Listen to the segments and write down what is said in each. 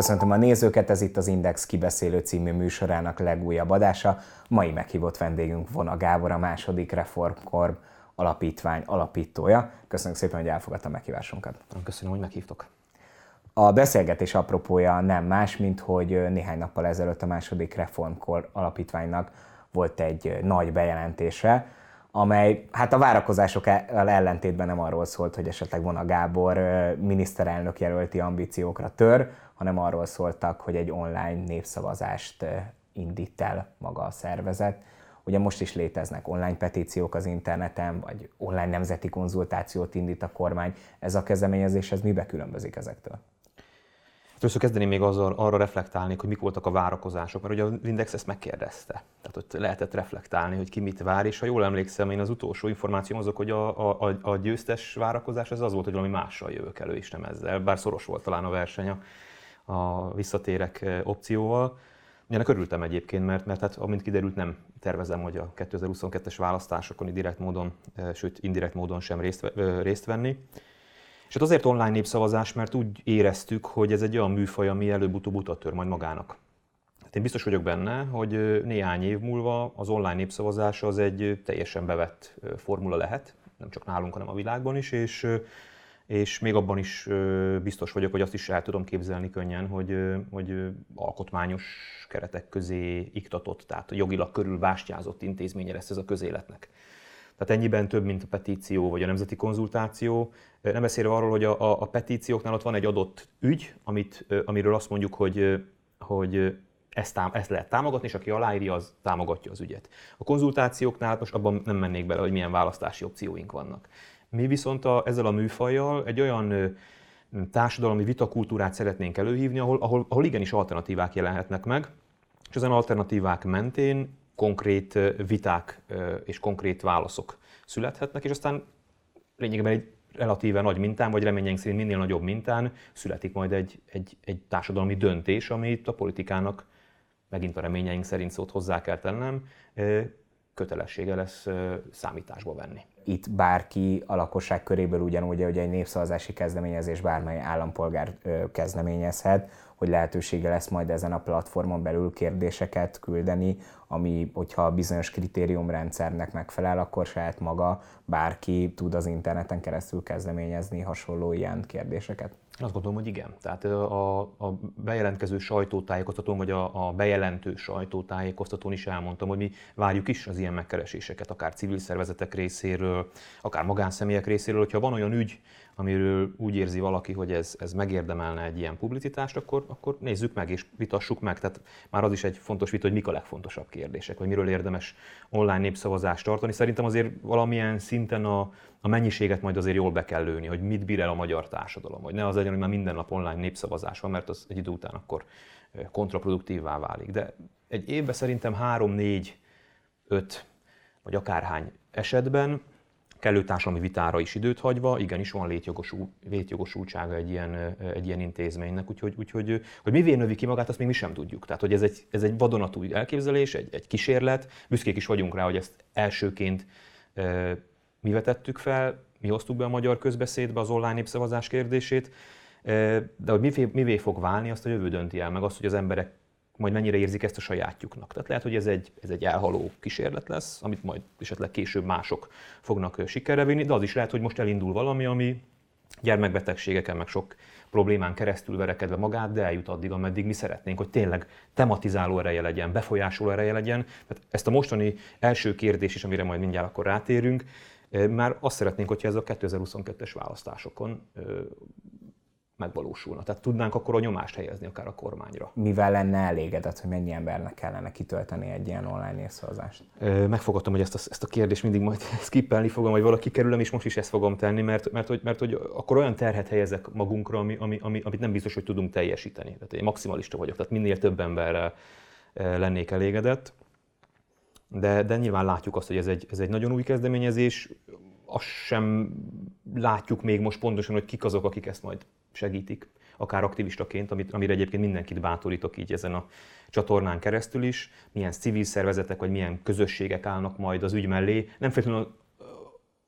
Köszöntöm a nézőket, ez itt az Index kibeszélő című műsorának legújabb adása. Mai meghívott vendégünk Vona Gábor, a második Reformkorb alapítvány alapítója. Köszönjük szépen, hogy elfogadta a meghívásunkat. Köszönöm, hogy meghívtok. A beszélgetés apropója nem más, mint hogy néhány nappal ezelőtt a második Reformkor alapítványnak volt egy nagy bejelentése, amely hát a várakozásokkal ellentétben nem arról szólt, hogy esetleg Vona Gábor miniszterelnök jelölti ambíciókra tör, hanem arról szóltak, hogy egy online népszavazást indít el maga a szervezet. Ugye most is léteznek online petíciók az interneten, vagy online nemzeti konzultációt indít a kormány. Ez a kezdeményezés, ez mibe különbözik ezektől? Először kezdeném még azzal, arra reflektálni, hogy mik voltak a várakozások, mert ugye az Index ezt megkérdezte. Tehát ott lehetett reflektálni, hogy ki mit vár, és ha jól emlékszem, én az utolsó információm azok, hogy a, a, a győztes várakozás az az volt, hogy valami mással jövök elő, és nem ezzel, bár szoros volt talán a verseny a visszatérek opcióval. Ennek örültem egyébként, mert, mert hát, amint kiderült, nem tervezem, hogy a 2022-es választásokon direkt módon, sőt indirekt módon sem részt, részt venni. És hát azért online népszavazás, mert úgy éreztük, hogy ez egy olyan műfaj, ami előbb-utóbb utat tör majd magának. Hát én biztos vagyok benne, hogy néhány év múlva az online népszavazás az egy teljesen bevett formula lehet, nem csak nálunk, hanem a világban is, és, és még abban is biztos vagyok, hogy azt is el tudom képzelni könnyen, hogy, hogy alkotmányos keretek közé iktatott, tehát jogilag körülbástyázott intézménye lesz ez a közéletnek. Tehát ennyiben több, mint a petíció vagy a nemzeti konzultáció. Nem beszélve arról, hogy a, a, a petícióknál ott van egy adott ügy, amit, amiről azt mondjuk, hogy, hogy ezt, tám, ezt lehet támogatni, és aki aláírja, az támogatja az ügyet. A konzultációknál most abban nem mennék bele, hogy milyen választási opcióink vannak. Mi viszont a, ezzel a műfajjal egy olyan társadalmi vitakultúrát szeretnénk előhívni, ahol, ahol, ahol igenis alternatívák jelenhetnek meg, és ezen alternatívák mentén konkrét viták és konkrét válaszok születhetnek, és aztán lényegében egy relatíve nagy mintán, vagy reményeink szerint minél nagyobb mintán születik majd egy, egy, egy társadalmi döntés, amit a politikának, megint a reményeink szerint szót hozzá kell tennem, kötelessége lesz számításba venni. Itt bárki a lakosság köréből ugyanúgy, hogy egy népszavazási kezdeményezés bármely állampolgár kezdeményezhet, hogy lehetősége lesz majd ezen a platformon belül kérdéseket küldeni, ami, hogyha bizonyos kritériumrendszernek megfelel, akkor saját maga bárki tud az interneten keresztül kezdeményezni hasonló ilyen kérdéseket. Én azt gondolom, hogy igen. Tehát a, a bejelentkező sajtótájékoztatón, vagy a, a bejelentő sajtótájékoztatón is elmondtam, hogy mi várjuk is az ilyen megkereséseket, akár civil szervezetek részéről, akár magánszemélyek részéről. Hogyha van olyan ügy, amiről úgy érzi valaki, hogy ez, ez megérdemelne egy ilyen publicitást, akkor, akkor nézzük meg és vitassuk meg. Tehát már az is egy fontos vita, hogy mik a legfontosabb kérdések, vagy miről érdemes online népszavazást tartani. Szerintem azért valamilyen szinten a, a mennyiséget majd azért jól be kell lőni, hogy mit bír el a magyar társadalom, hogy ne az legyen, hogy már minden nap online népszavazás van, mert az egy idő után akkor kontraproduktívvá válik. De egy évben szerintem három, négy, öt vagy akárhány esetben kellő társadalmi vitára is időt hagyva, igenis van létjogosul, létjogosultsága egy ilyen, egy ilyen intézménynek, úgyhogy, úgyhogy hogy mivé növi ki magát, azt még mi sem tudjuk. Tehát, hogy ez egy, ez egy vadonatúj elképzelés, egy, egy kísérlet, büszkék is vagyunk rá, hogy ezt elsőként e, mi vetettük fel, mi hoztuk be a magyar közbeszédbe az online népszavazás kérdését, de hogy mivé, mivé fog válni, azt a jövő dönti el, meg azt, hogy az emberek majd mennyire érzik ezt a sajátjuknak. Tehát lehet, hogy ez egy, ez egy elhaló kísérlet lesz, amit majd esetleg később mások fognak sikerre vinni, de az is lehet, hogy most elindul valami, ami gyermekbetegségeken, meg sok problémán keresztül verekedve magát, de eljut addig, ameddig mi szeretnénk, hogy tényleg tematizáló ereje legyen, befolyásoló ereje legyen. Tehát ezt a mostani első kérdés is, amire majd mindjárt akkor rátérünk, már azt szeretnénk, hogyha ez a 2022-es választásokon megvalósulna. Tehát tudnánk akkor a nyomást helyezni akár a kormányra. Mivel lenne elégedett, hogy mennyi embernek kellene kitölteni egy ilyen online népszavazást? Megfogadtam, hogy ezt a, ezt a kérdést mindig majd skippelni fogom, vagy valaki kerülöm, és most is ezt fogom tenni, mert, mert, hogy, mert hogy akkor olyan terhet helyezek magunkra, ami, ami, ami, amit nem biztos, hogy tudunk teljesíteni. Tehát én maximalista vagyok, tehát minél több emberrel lennék elégedett. De, de nyilván látjuk azt, hogy ez egy, ez egy nagyon új kezdeményezés, azt sem látjuk még most pontosan, hogy kik azok, akik ezt majd segítik, akár aktivistaként, amit, amire egyébként mindenkit bátorítok így ezen a csatornán keresztül is, milyen civil szervezetek vagy milyen közösségek állnak majd az ügy mellé, nem feltétlenül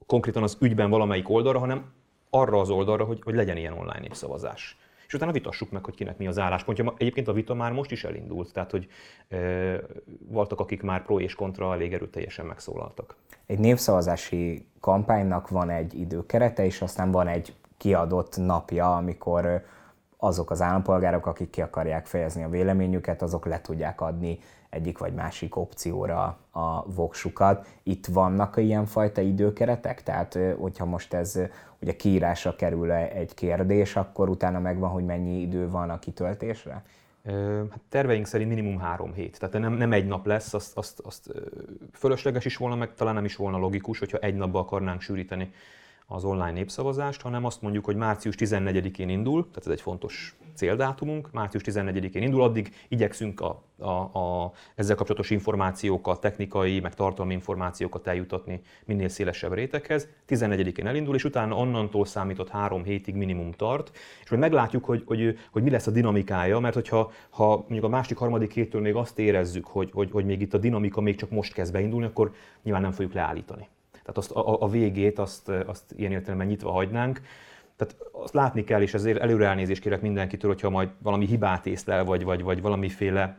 konkrétan az ügyben valamelyik oldalra, hanem arra az oldalra, hogy, hogy legyen ilyen online népszavazás. És utána vitassuk meg, hogy kinek mi az álláspontja. Egyébként a vita már most is elindult, tehát hogy e, voltak, akik már pro és kontra elég erőteljesen megszólaltak. Egy népszavazási kampánynak van egy időkerete, és aztán van egy kiadott napja, amikor azok az állampolgárok, akik ki akarják fejezni a véleményüket, azok le tudják adni egyik vagy másik opcióra a voksukat. Itt vannak ilyenfajta időkeretek? Tehát, hogyha most ez ugye kiírásra kerül egy kérdés, akkor utána megvan, hogy mennyi idő van a kitöltésre? Hát terveink szerint minimum három hét. Tehát nem, nem egy nap lesz, azt, azt, azt fölösleges is volna, meg talán nem is volna logikus, hogyha egy napba akarnánk sűríteni az online népszavazást, hanem azt mondjuk, hogy március 14-én indul, tehát ez egy fontos céldátumunk, március 14-én indul, addig igyekszünk a, a, a, ezzel kapcsolatos információkat, technikai, meg tartalmi információkat eljutatni minél szélesebb réteghez. 14-én elindul, és utána onnantól számított három hétig minimum tart, és majd meglátjuk, hogy, hogy, hogy mi lesz a dinamikája, mert hogyha ha mondjuk a másik, harmadik héttől még azt érezzük, hogy, hogy, hogy még itt a dinamika még csak most kezd beindulni, akkor nyilván nem fogjuk leállítani. Tehát azt, a, a végét azt, azt ilyen értelemben nyitva hagynánk. Tehát azt látni kell, és ezért előre elnézést kérek mindenkitől, hogyha majd valami hibát észlel, vagy, vagy, vagy valamiféle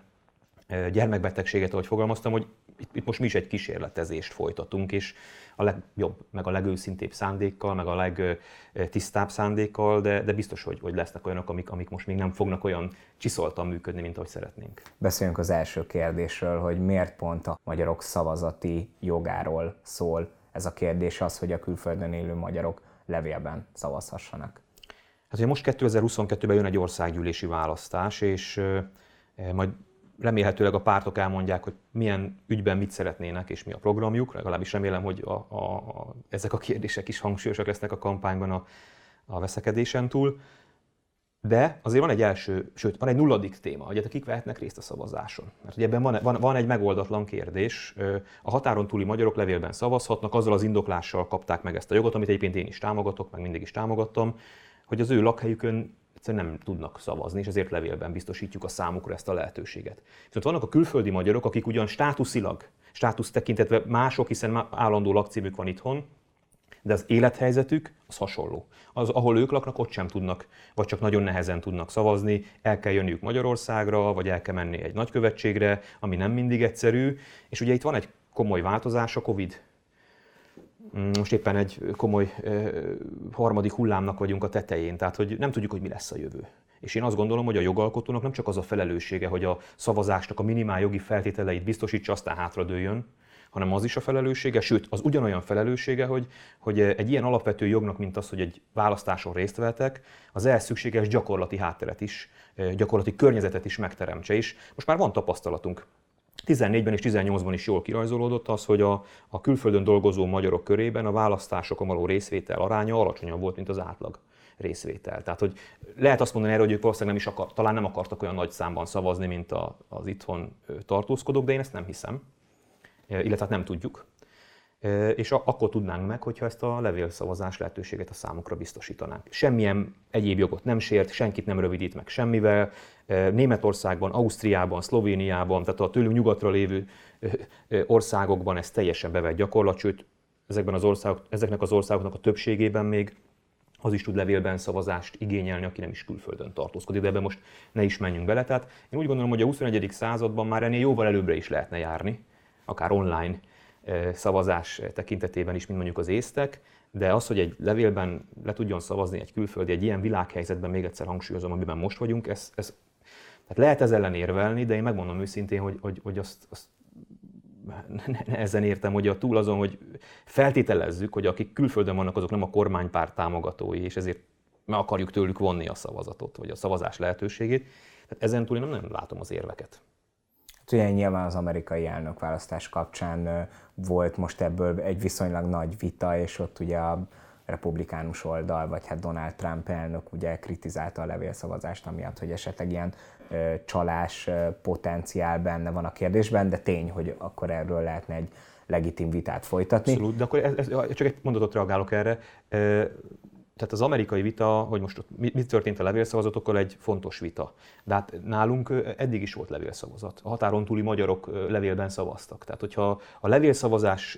gyermekbetegséget, ahogy fogalmaztam, hogy itt, itt most mi is egy kísérletezést folytatunk, és a legjobb, meg a legőszintébb szándékkal, meg a legtisztább szándékkal, de, de biztos, hogy, hogy lesznek olyanok, amik, amik most még nem fognak olyan csiszoltan működni, mint ahogy szeretnénk. Beszéljünk az első kérdésről, hogy miért pont a magyarok szavazati jogáról szól ez a kérdés az, hogy a külföldön élő magyarok levélben szavazhassanak. Hát ugye most 2022-ben jön egy országgyűlési választás, és majd remélhetőleg a pártok elmondják, hogy milyen ügyben mit szeretnének, és mi a programjuk. Legalábbis remélem, hogy a, a, a, ezek a kérdések is hangsúlyosak lesznek a kampányban a, a veszekedésen túl. De azért van egy első, sőt, van egy nulladik téma, hogy kik vehetnek részt a szavazáson. Mert ugye ebben van, van, van egy megoldatlan kérdés. A határon túli magyarok levélben szavazhatnak, azzal az indoklással kapták meg ezt a jogot, amit egyébként én is támogatok, meg mindig is támogattam, hogy az ő lakhelyükön egyszerűen nem tudnak szavazni, és ezért levélben biztosítjuk a számukra ezt a lehetőséget. Viszont vannak a külföldi magyarok, akik ugyan státuszilag, státusz tekintetve mások, hiszen állandó lakcímük van itthon, de az élethelyzetük az hasonló. Az, ahol ők laknak, ott sem tudnak, vagy csak nagyon nehezen tudnak szavazni, el kell jönniük Magyarországra, vagy el kell menni egy nagykövetségre, ami nem mindig egyszerű, és ugye itt van egy komoly változás, a Covid mm, most éppen egy komoly harmadik hullámnak vagyunk a tetején, tehát hogy nem tudjuk, hogy mi lesz a jövő. És én azt gondolom, hogy a jogalkotónak nem csak az a felelőssége, hogy a szavazásnak a minimál jogi feltételeit biztosítsa, aztán hátradőjön, hanem az is a felelőssége, sőt, az ugyanolyan felelőssége, hogy, hogy egy ilyen alapvető jognak, mint az, hogy egy választáson részt vehetek, az ehhez szükséges gyakorlati hátteret is, gyakorlati környezetet is megteremtse. És most már van tapasztalatunk. 14-ben és 18-ban is jól kirajzolódott az, hogy a, a külföldön dolgozó magyarok körében a választásokon való részvétel aránya alacsonyabb volt, mint az átlag részvétel. Tehát, hogy lehet azt mondani erről, hogy ők valószínűleg nem is akar, talán nem akartak olyan nagy számban szavazni, mint a, az itthon tartózkodók, de én ezt nem hiszem illetve hát nem tudjuk. És akkor tudnánk meg, hogyha ezt a levélszavazás lehetőséget a számukra biztosítanánk. Semmilyen egyéb jogot nem sért, senkit nem rövidít meg semmivel. Németországban, Ausztriában, Szlovéniában, tehát a tőlünk nyugatra lévő országokban ez teljesen bevett gyakorlat, sőt, ezekben az országok, ezeknek az országoknak a többségében még az is tud levélben szavazást igényelni, aki nem is külföldön tartózkodik, de ebbe most ne is menjünk bele. Tehát én úgy gondolom, hogy a 21. században már ennél jóval előbbre is lehetne járni, akár online szavazás tekintetében is, mint mondjuk az észtek, de az, hogy egy levélben le tudjon szavazni egy külföldi, egy ilyen világhelyzetben, még egyszer hangsúlyozom, amiben most vagyunk, ez, ez tehát lehet ez ellen érvelni, de én megmondom őszintén, hogy, hogy, hogy azt, azt ezen értem, hogy a túl azon, hogy feltételezzük, hogy akik külföldön vannak, azok nem a kormánypárt támogatói, és ezért meg akarjuk tőlük vonni a szavazatot, vagy a szavazás lehetőségét. Tehát ezen túl én nem, nem látom az érveket. Ugye nyilván az amerikai elnökválasztás kapcsán volt most ebből egy viszonylag nagy vita, és ott ugye a republikánus oldal, vagy hát Donald Trump elnök ugye kritizálta a levélszavazást, amiatt, hogy esetleg ilyen ö, csalás ö, potenciál benne van a kérdésben, de tény, hogy akkor erről lehetne egy legitim vitát folytatni. Abszolút, de akkor ez, ez, csak egy mondatot reagálok erre tehát az amerikai vita, hogy most ott mi, történt a levélszavazatokkal, egy fontos vita. De hát nálunk eddig is volt levélszavazat. A határon túli magyarok levélben szavaztak. Tehát, hogyha a levélszavazás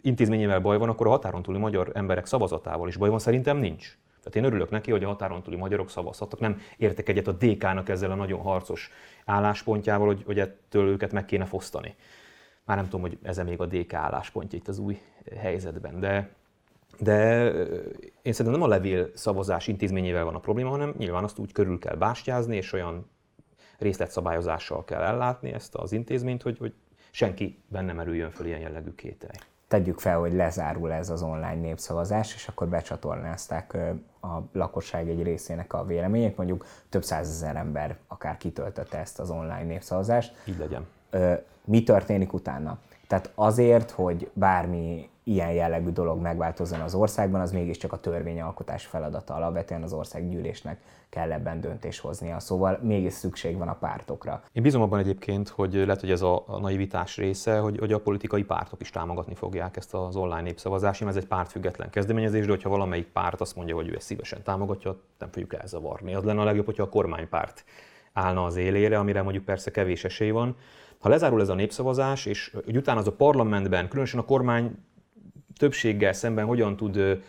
intézményével baj van, akkor a határon túli magyar emberek szavazatával is baj van, szerintem nincs. Tehát én örülök neki, hogy a határon túli magyarok szavazhattak. Nem értek egyet a DK-nak ezzel a nagyon harcos álláspontjával, hogy, hogy ettől őket meg kéne fosztani. Már nem tudom, hogy ez még a DK álláspontja itt az új helyzetben, de, de én szerintem nem a levél szavazás intézményével van a probléma, hanem nyilván azt úgy körül kell bástyázni, és olyan részletszabályozással kell ellátni ezt az intézményt, hogy, hogy senki benne merüljön föl ilyen jellegű kételj. Tegyük fel, hogy lezárul ez az online népszavazás, és akkor becsatornázták a lakosság egy részének a véleményét, mondjuk több százezer ember akár kitöltötte ezt az online népszavazást. Így legyen. Mi történik utána? Tehát azért, hogy bármi ilyen jellegű dolog megváltozzon az országban, az mégiscsak a törvényalkotás feladata. Alapvetően az országgyűlésnek kell ebben döntés hoznia. Szóval mégis szükség van a pártokra. Én bízom abban egyébként, hogy lehet, hogy ez a, naivitás része, hogy, hogy a politikai pártok is támogatni fogják ezt az online népszavazást. Ez egy pártfüggetlen kezdeményezés, de hogyha valamelyik párt azt mondja, hogy ő ezt szívesen támogatja, nem fogjuk elzavarni. Az lenne a legjobb, hogyha a kormánypárt állna az élére, amire mondjuk persze kevés esély van. Ha lezárul ez a népszavazás, és hogy utána az a parlamentben, különösen a kormány többséggel szemben hogyan tud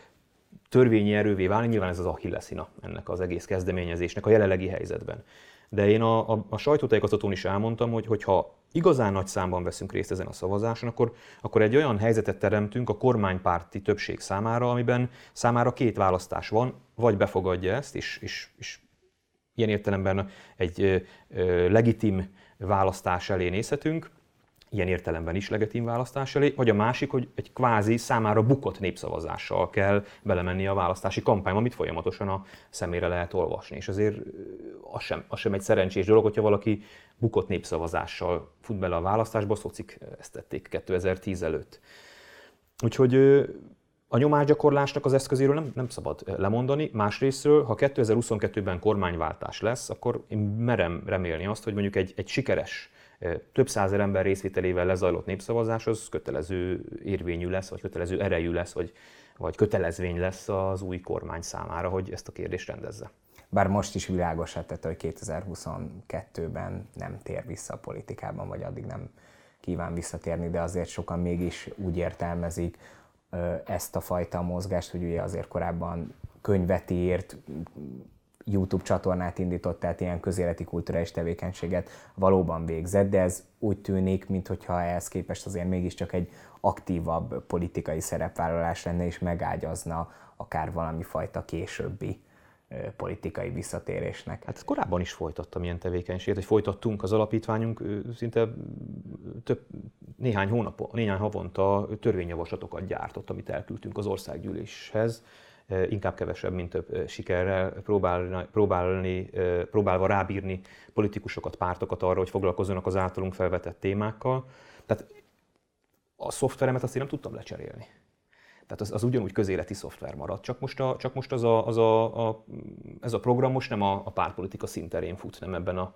törvényi erővé válni, nyilván ez az achilleszina ennek az egész kezdeményezésnek a jelenlegi helyzetben. De én a, a, a sajtótájékoztatón is elmondtam, hogy hogyha igazán nagy számban veszünk részt ezen a szavazáson, akkor, akkor egy olyan helyzetet teremtünk a kormánypárti többség számára, amiben számára két választás van, vagy befogadja ezt, és, és, és ilyen értelemben egy ö, ö, legitim választás elé nézhetünk, ilyen értelemben is legitim választás elé, vagy a másik, hogy egy kvázi számára bukott népszavazással kell belemenni a választási kampányba, amit folyamatosan a szemére lehet olvasni. És azért az sem, az sem egy szerencsés dolog, hogyha valaki bukott népszavazással fut bele a választásba, szocik ezt tették 2010 előtt. Úgyhogy a nyomásgyakorlásnak az eszközéről nem, nem szabad lemondani. Másrésztről, ha 2022-ben kormányváltás lesz, akkor én merem remélni azt, hogy mondjuk egy, egy sikeres több százer ember részvételével lezajlott népszavazás az kötelező érvényű lesz, vagy kötelező erejű lesz, vagy, vagy kötelezvény lesz az új kormány számára, hogy ezt a kérdést rendezze. Bár most is világos tette, hogy 2022-ben nem tér vissza a politikában, vagy addig nem kíván visszatérni, de azért sokan mégis úgy értelmezik ezt a fajta mozgást, hogy ugye azért korábban könyvet írt, YouTube csatornát indított, tehát ilyen közéleti kulturális tevékenységet valóban végzett, de ez úgy tűnik, mintha ehhez képest azért mégiscsak egy aktívabb politikai szerepvállalás lenne, és megágyazna akár valami fajta későbbi politikai visszatérésnek. Hát korábban is folytattam ilyen tevékenységet, hogy folytattunk az alapítványunk szinte több, néhány hónap, néhány havonta törvényjavaslatokat gyártott, amit elküldtünk az országgyűléshez inkább kevesebb, mint több sikerrel próbálni, próbálni, próbálva rábírni politikusokat, pártokat arra, hogy foglalkozzanak az általunk felvetett témákkal. Tehát a szoftveremet azt én nem tudtam lecserélni. Tehát az, az ugyanúgy közéleti szoftver maradt, csak most, a, csak most az a, az a, a, ez a program most nem a, a pártpolitika szinterén fut, nem ebben, a,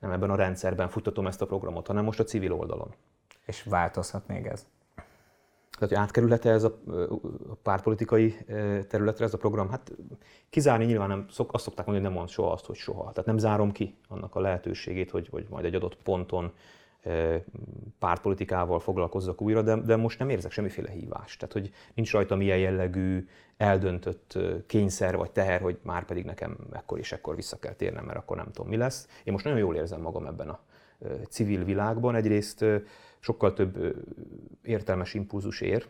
nem ebben a rendszerben futtatom ezt a programot, hanem most a civil oldalon. És változhat még ez? Tehát, hogy átkerülhet-e ez a, a pártpolitikai területre ez a program? Hát kizárni nyilván nem, szok, azt szokták mondani, hogy nem mond soha azt, hogy soha. Tehát nem zárom ki annak a lehetőségét, hogy, hogy majd egy adott ponton pártpolitikával foglalkozzak újra, de, de most nem érzek semmiféle hívást. Tehát, hogy nincs rajta milyen jellegű eldöntött kényszer vagy teher, hogy már pedig nekem ekkor és ekkor vissza kell térnem, mert akkor nem tudom, mi lesz. Én most nagyon jól érzem magam ebben a civil világban. Egyrészt sokkal több értelmes impulzus ér,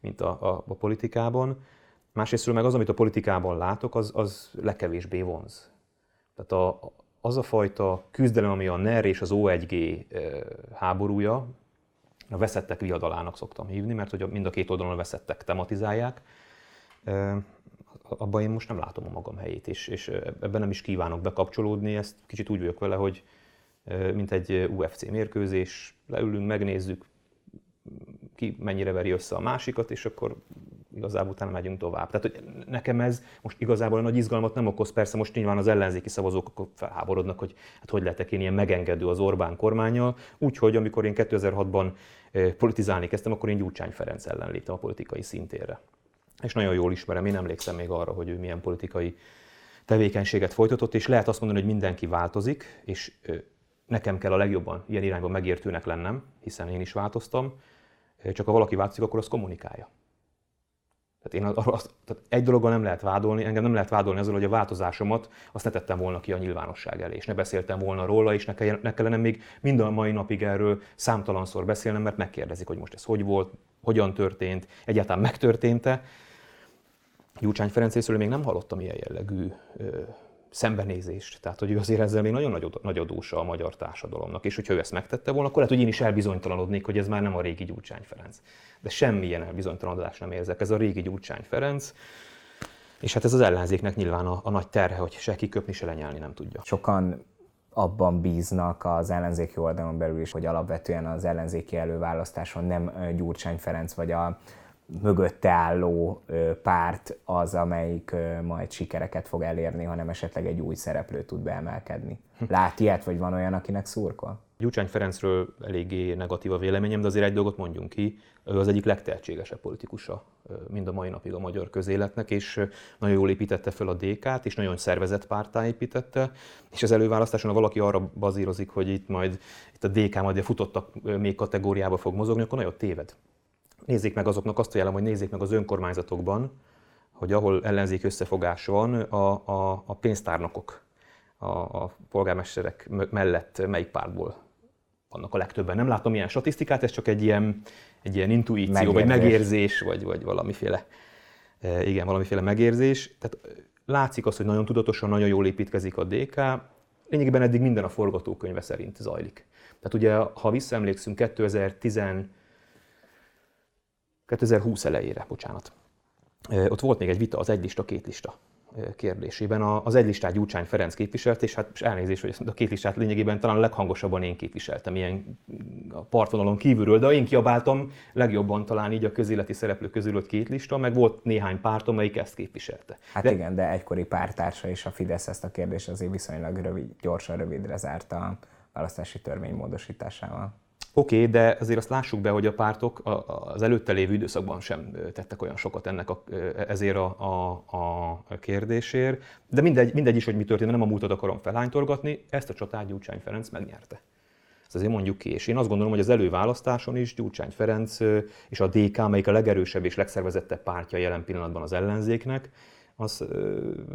mint a, a, a politikában. Másrészt meg az, amit a politikában látok, az, az legkevésbé vonz. Tehát a, az a fajta küzdelem, ami a NER és az O1G háborúja, a veszettek viadalának szoktam hívni, mert hogy mind a két oldalon a veszettek tematizálják, abban én most nem látom a magam helyét, és, és ebben nem is kívánok bekapcsolódni, ezt kicsit úgy vagyok vele, hogy mint egy UFC mérkőzés, leülünk, megnézzük, ki mennyire veri össze a másikat, és akkor igazából utána megyünk tovább. Tehát hogy nekem ez most igazából nagy izgalmat nem okoz, persze most nyilván az ellenzéki szavazók akkor felháborodnak, hogy hát hogy lehetek én ilyen megengedő az Orbán kormányjal, úgyhogy amikor én 2006-ban politizálni kezdtem, akkor én Gyurcsány Ferenc ellen léptem a politikai szintére. És nagyon jól ismerem, én emlékszem még arra, hogy ő milyen politikai tevékenységet folytatott, és lehet azt mondani, hogy mindenki változik, és nekem kell a legjobban ilyen irányban megértőnek lennem, hiszen én is változtam, csak ha valaki változik, akkor az kommunikálja. Tehát én azt, tehát egy dologgal nem lehet vádolni, engem nem lehet vádolni azzal, hogy a változásomat azt ne tettem volna ki a nyilvánosság elé, és ne beszéltem volna róla, és ne, kellene, ne kellene még mind a mai napig erről számtalanszor beszélnem, mert megkérdezik, hogy most ez hogy volt, hogyan történt, egyáltalán megtörtént-e. Gyurcsány Ferenc részéről még nem hallottam ilyen jellegű szembenézést. Tehát, hogy ő azért ezzel még nagyon nagy, nagy adósa a magyar társadalomnak, és hogyha ő ezt megtette volna, akkor lehet, hogy én is elbizonytalanodnék, hogy ez már nem a régi Gyurcsány Ferenc. De semmilyen elbizonytalanodást nem érzek. Ez a régi Gyurcsány Ferenc, és hát ez az ellenzéknek nyilván a, a nagy terhe, hogy se kiköpni, se lenyelni nem tudja. Sokan abban bíznak az ellenzéki oldalon belül is, hogy alapvetően az ellenzéki előválasztáson nem Gyurcsány Ferenc vagy a mögötte álló párt az, amelyik majd sikereket fog elérni, hanem esetleg egy új szereplő tud beemelkedni. Lát ilyet, vagy van olyan, akinek szurkol? Gyurcsány Ferencről eléggé negatív a véleményem, de azért egy dolgot mondjunk ki, ő az egyik legtehetségesebb politikusa mind a mai napig a magyar közéletnek, és nagyon jól építette fel a DK-t, és nagyon szervezett pártá építette, és az előválasztáson, ha valaki arra bazírozik, hogy itt majd itt a DK majd a futottak még kategóriába fog mozogni, akkor nagyon téved nézzék meg azoknak azt ajánlom, hogy nézzék meg az önkormányzatokban, hogy ahol ellenzék összefogás van, a, a, a pénztárnokok, a, a polgármesterek mellett melyik pártból vannak a legtöbben. Nem látom ilyen statisztikát, ez csak egy ilyen, egy ilyen intuíció, megérzés. vagy megérzés, vagy, vagy valamiféle, e, igen, valamiféle megérzés. Tehát látszik az, hogy nagyon tudatosan, nagyon jól építkezik a DK. Lényegében eddig minden a forgatókönyve szerint zajlik. Tehát ugye, ha visszaemlékszünk 2010 2020 elejére, bocsánat. Ott volt még egy vita az egy lista, két lista kérdésében. Az egy listát Gyurcsány Ferenc képviselt, és hát elnézést, hogy a két listát lényegében talán a leghangosabban én képviseltem, ilyen a partvonalon kívülről, de én kiabáltam legjobban talán így a közéleti szereplők közül ott két lista, meg volt néhány párt, amelyik ezt képviselte. Hát de... igen, de egykori pártársa és a Fidesz ezt a kérdést azért viszonylag rövid, gyorsan rövidre zárta a választási törvény módosításával. Oké, okay, de azért azt lássuk be, hogy a pártok az előtte lévő időszakban sem tettek olyan sokat ennek a, ezért a, a, a kérdésért. De mindegy, mindegy is, hogy mi történt, nem a múltat akarom felhánytorgatni, ezt a csatát Gyurcsány Ferenc megnyerte. Ezt azért mondjuk ki. És én azt gondolom, hogy az előválasztáson is Gyurcsány Ferenc és a DK, amelyik a legerősebb és legszervezettebb pártja jelen pillanatban az ellenzéknek, az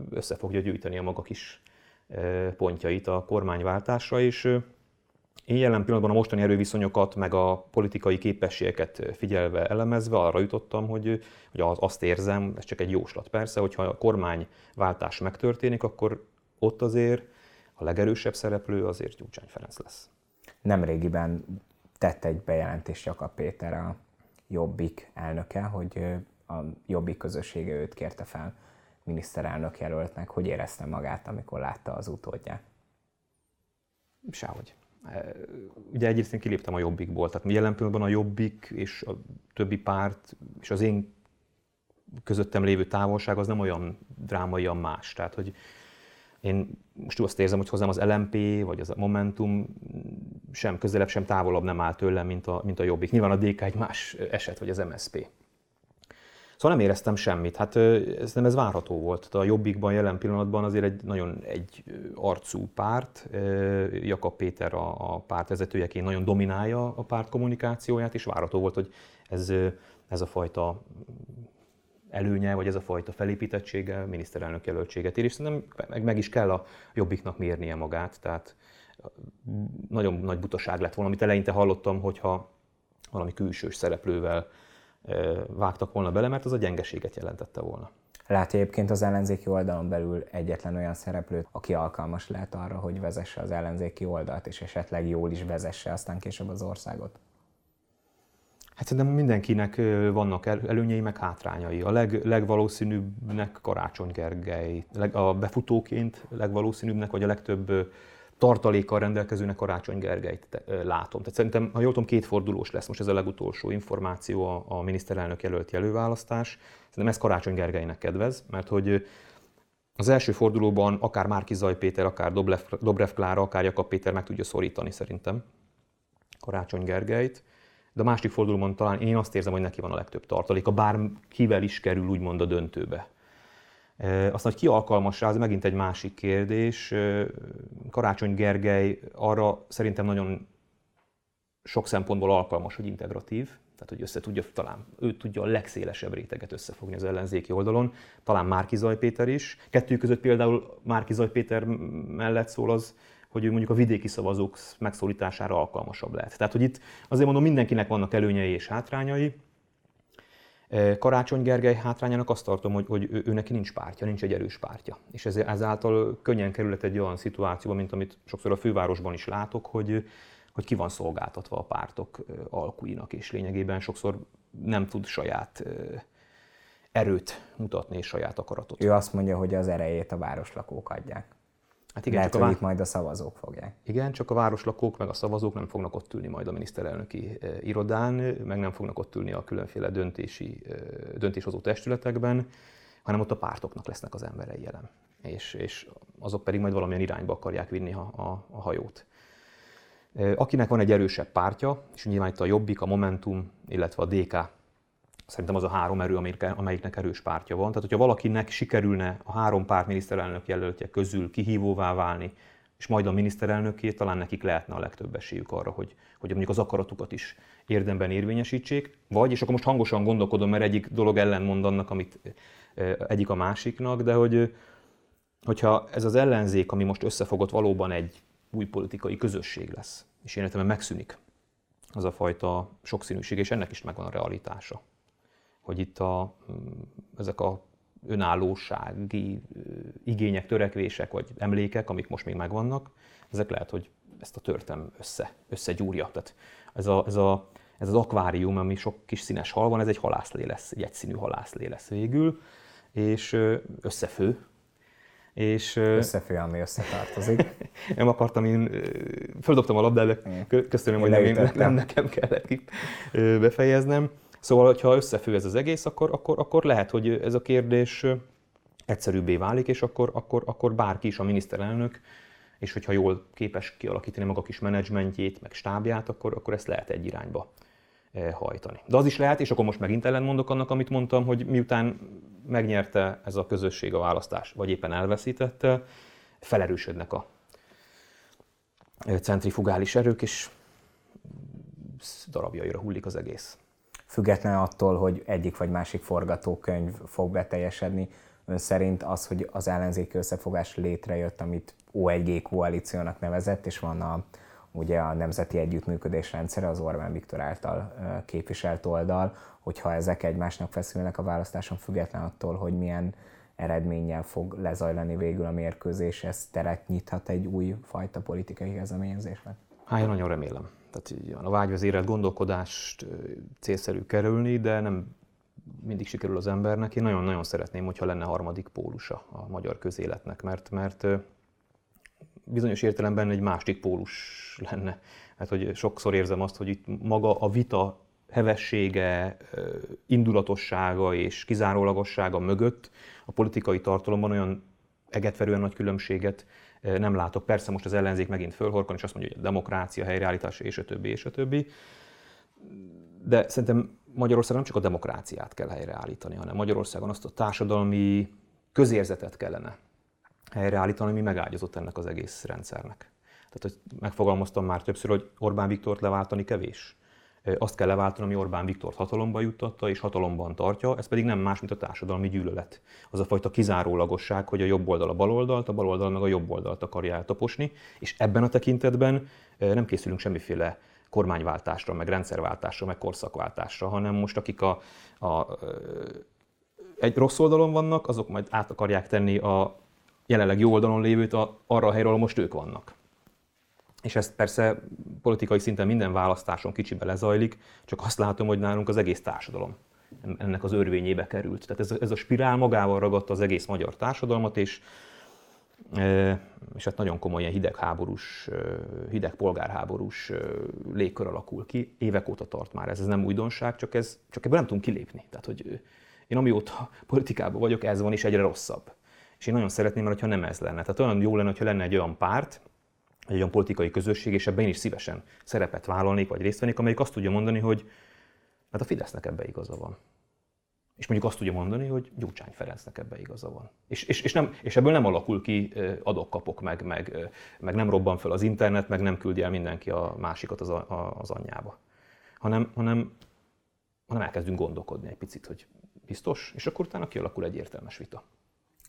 össze fogja gyűjteni a maga kis pontjait a kormányváltásra, és én jelen pillanatban a mostani erőviszonyokat, meg a politikai képességeket figyelve elemezve arra jutottam, hogy, hogy azt érzem, ez csak egy jóslat persze, hogyha a kormányváltás megtörténik, akkor ott azért a legerősebb szereplő azért Gyurcsány Ferenc lesz. Nemrégiben tett egy bejelentést Jakab Péter, a Jobbik elnöke, hogy a Jobbik közössége őt kérte fel miniszterelnök jelöltnek. Hogy érezte magát, amikor látta az utódját? Sehogy ugye egyrészt én kiléptem a Jobbikból, tehát jelen pillanatban a Jobbik és a többi párt és az én közöttem lévő távolság az nem olyan drámaian más. Tehát, hogy én most azt érzem, hogy hozzám az LMP, vagy az a Momentum sem közelebb, sem távolabb nem áll tőlem, mint a, mint a Jobbik. Nyilván a DK egy más eset, vagy az MSP. Szóval nem éreztem semmit. Hát ez nem ez várható volt. A Jobbikban jelen pillanatban azért egy nagyon egy arcú párt. Jakab Péter a, a pártvezetőjeként nagyon dominálja a párt kommunikációját, és várható volt, hogy ez, ez a fajta előnye, vagy ez a fajta felépítettsége, miniszterelnök jelöltséget ér, és szerintem meg, meg is kell a Jobbiknak mérnie magát. Tehát nagyon nagy butaság lett volna, amit eleinte hallottam, hogyha valami külsős szereplővel vágtak volna bele, mert az a gyengeséget jelentette volna. Látja egyébként az ellenzéki oldalon belül egyetlen olyan szereplőt, aki alkalmas lehet arra, hogy vezesse az ellenzéki oldalt, és esetleg jól is vezesse aztán később az országot? Hát szerintem mindenkinek vannak előnyei, meg hátrányai. A leg, legvalószínűbbnek Karácsony Gergely, a befutóként legvalószínűbbnek, vagy a legtöbb tartalékkal rendelkezőnek Karácsony Gergelyt látom. Tehát szerintem, ha jól tudom, két fordulós lesz most ez a legutolsó információ a, a miniszterelnök jelölt előválasztás. Szerintem ez Karácsony Gergelynek kedvez, mert hogy az első fordulóban akár Márki Zaj Péter, akár Dobrev, Dobrev Klára, akár Jakab Péter meg tudja szorítani szerintem Karácsony Gergelyt. De a másik fordulóban talán én azt érzem, hogy neki van a legtöbb tartaléka, bár kivel is kerül úgymond a döntőbe. Aztán, hogy ki alkalmas rá, ez megint egy másik kérdés. Karácsony Gergely arra szerintem nagyon sok szempontból alkalmas, hogy integratív Tehát, hogy össze tudja, talán ő tudja a legszélesebb réteget összefogni az ellenzéki oldalon, talán Márki Zaj Péter is. Kettő között például Márki Zaj Péter mellett szól az, hogy ő mondjuk a vidéki szavazók megszólítására alkalmasabb lehet. Tehát, hogy itt azért mondom, mindenkinek vannak előnyei és hátrányai. Karácsony Gergely hátrányának azt tartom, hogy, hogy ő, ő neki nincs pártja, nincs egy erős pártja. És ez, ezáltal könnyen kerülhet egy olyan szituációba, mint amit sokszor a fővárosban is látok, hogy, hogy ki van szolgáltatva a pártok alkuinak, és lényegében sokszor nem tud saját erőt mutatni és saját akaratot. Ő azt mondja, hogy az erejét a városlakók adják. Hát igen, Lehet, csak a vá... majd a szavazók fogják. Igen, csak a városlakók meg a szavazók nem fognak ott ülni majd a miniszterelnöki irodán, meg nem fognak ott ülni a különféle döntési, döntéshozó testületekben, hanem ott a pártoknak lesznek az emberei jelen. És, és azok pedig majd valamilyen irányba akarják vinni a, a, a hajót. Akinek van egy erősebb pártja, és nyilván itt a Jobbik, a Momentum, illetve a DK, szerintem az a három erő, amelyiknek erős pártja van. Tehát, hogyha valakinek sikerülne a három párt miniszterelnök jelöltje közül kihívóvá válni, és majd a miniszterelnöké, talán nekik lehetne a legtöbb esélyük arra, hogy, hogy mondjuk az akaratukat is érdemben érvényesítsék, vagy, és akkor most hangosan gondolkodom, mert egyik dolog ellen mond annak, amit egyik a másiknak, de hogy, hogyha ez az ellenzék, ami most összefogott valóban egy új politikai közösség lesz, és én értem, megszűnik az a fajta sokszínűség, és ennek is megvan a realitása. Hogy itt a, mm, ezek a önállósági igények, törekvések vagy emlékek, amik most még megvannak, ezek lehet, hogy ezt a törtem össze, összegyúrja. Tehát ez, a, ez, a, ez az akvárium, ami sok kis színes hal van, ez egy halászlé lesz, egy egyszínű halászlé lesz végül, és összefő, és, Összefél, ami összetartozik. nem akartam, én földobtam a labdát, de köszönöm, hogy nem, nem nekem kellett itt befejeznem. Szóval, ha összefő ez az egész, akkor, akkor, akkor lehet, hogy ez a kérdés egyszerűbbé válik, és akkor, akkor, akkor bárki is a miniszterelnök, és hogyha jól képes kialakítani maga kis menedzsmentjét, meg stábját, akkor, akkor ezt lehet egy irányba hajtani. De az is lehet, és akkor most megint ellentmondok annak, amit mondtam, hogy miután megnyerte ez a közösség a választást, vagy éppen elveszítette, felerősödnek a centrifugális erők, és darabjaira hullik az egész. Független attól, hogy egyik vagy másik forgatókönyv fog beteljesedni, ön szerint az, hogy az ellenzéki összefogás létrejött, amit O1G koalíciónak nevezett, és van a, ugye a Nemzeti Együttműködés rendszere, az Orbán Viktor által képviselt oldal, hogyha ezek egymásnak feszülnek a választáson, független attól, hogy milyen eredménnyel fog lezajlani végül a mérkőzés, ez teret nyithat egy új fajta politikai kezdeményezésnek? Hát én nagyon remélem. Tehát a vágyvezérelt gondolkodást célszerű kerülni, de nem mindig sikerül az embernek. Én nagyon-nagyon szeretném, hogyha lenne harmadik pólusa a magyar közéletnek, mert, mert bizonyos értelemben egy másik pólus lenne. Hát, hogy sokszor érzem azt, hogy itt maga a vita hevessége, indulatossága és kizárólagossága mögött a politikai tartalomban olyan egetverően nagy különbséget nem látok. Persze most az ellenzék megint fölhorkan, és azt mondja, hogy a demokrácia helyreállítása, és a többi, és a többi. De szerintem Magyarországon nem csak a demokráciát kell helyreállítani, hanem Magyarországon azt a társadalmi közérzetet kellene helyreállítani, ami megágyazott ennek az egész rendszernek. Tehát, hogy megfogalmaztam már többször, hogy Orbán Viktort leváltani kevés. Azt kell leváltani, ami Orbán Viktort hatalomba juttatta és hatalomban tartja, ez pedig nem más, mint a társadalmi gyűlölet. Az a fajta kizárólagosság, hogy a jobb oldal a bal oldalt, a bal oldal meg a jobb oldalt akarja eltaposni, és ebben a tekintetben nem készülünk semmiféle kormányváltásra, meg rendszerváltásra, meg korszakváltásra, hanem most akik a, a, egy rossz oldalon vannak, azok majd át akarják tenni a jelenleg jó oldalon lévőt a, arra a helyről, ahol most ők vannak. És ez persze politikai szinten minden választáson kicsibe lezajlik, csak azt látom, hogy nálunk az egész társadalom ennek az örvényébe került. Tehát ez a, ez a spirál magával ragadta az egész magyar társadalmat, és, e, és hát nagyon komoly ilyen hidegháborús, e, hideg polgárháborús e, légkör alakul ki. Évek óta tart már ez, ez nem újdonság, csak, ez, csak ebből nem tudunk kilépni. Tehát, hogy én amióta politikában vagyok, ez van, és egyre rosszabb. És én nagyon szeretném, hogyha nem ez lenne. Tehát olyan jó lenne, hogyha lenne egy olyan párt, egy olyan politikai közösség, és ebben én is szívesen szerepet vállalnék, vagy részt vennék, amelyik azt tudja mondani, hogy hát a Fidesznek ebbe igaza van. És mondjuk azt tudja mondani, hogy Gyurcsány Ferencnek ebbe igaza van. És, és, és, nem, és ebből nem alakul ki adok-kapok, meg, meg, meg nem robban fel az internet, meg nem küldi el mindenki a másikat az, a, az anyjába. Hanem, hanem hanem elkezdünk gondolkodni egy picit, hogy biztos, és akkor utána kialakul egy értelmes vita.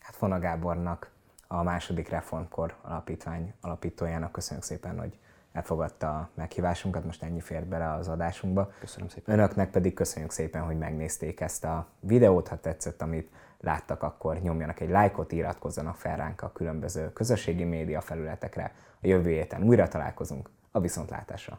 Hát Fona Gábornak, a második reformkor alapítvány alapítójának köszönjük szépen, hogy elfogadta a meghívásunkat, most ennyi fér bele az adásunkba. Köszönöm szépen. Önöknek pedig köszönjük szépen, hogy megnézték ezt a videót, ha tetszett, amit láttak, akkor nyomjanak egy lájkot, iratkozzanak fel ránk a különböző közösségi média felületekre. A jövő héten újra találkozunk a viszontlátásra.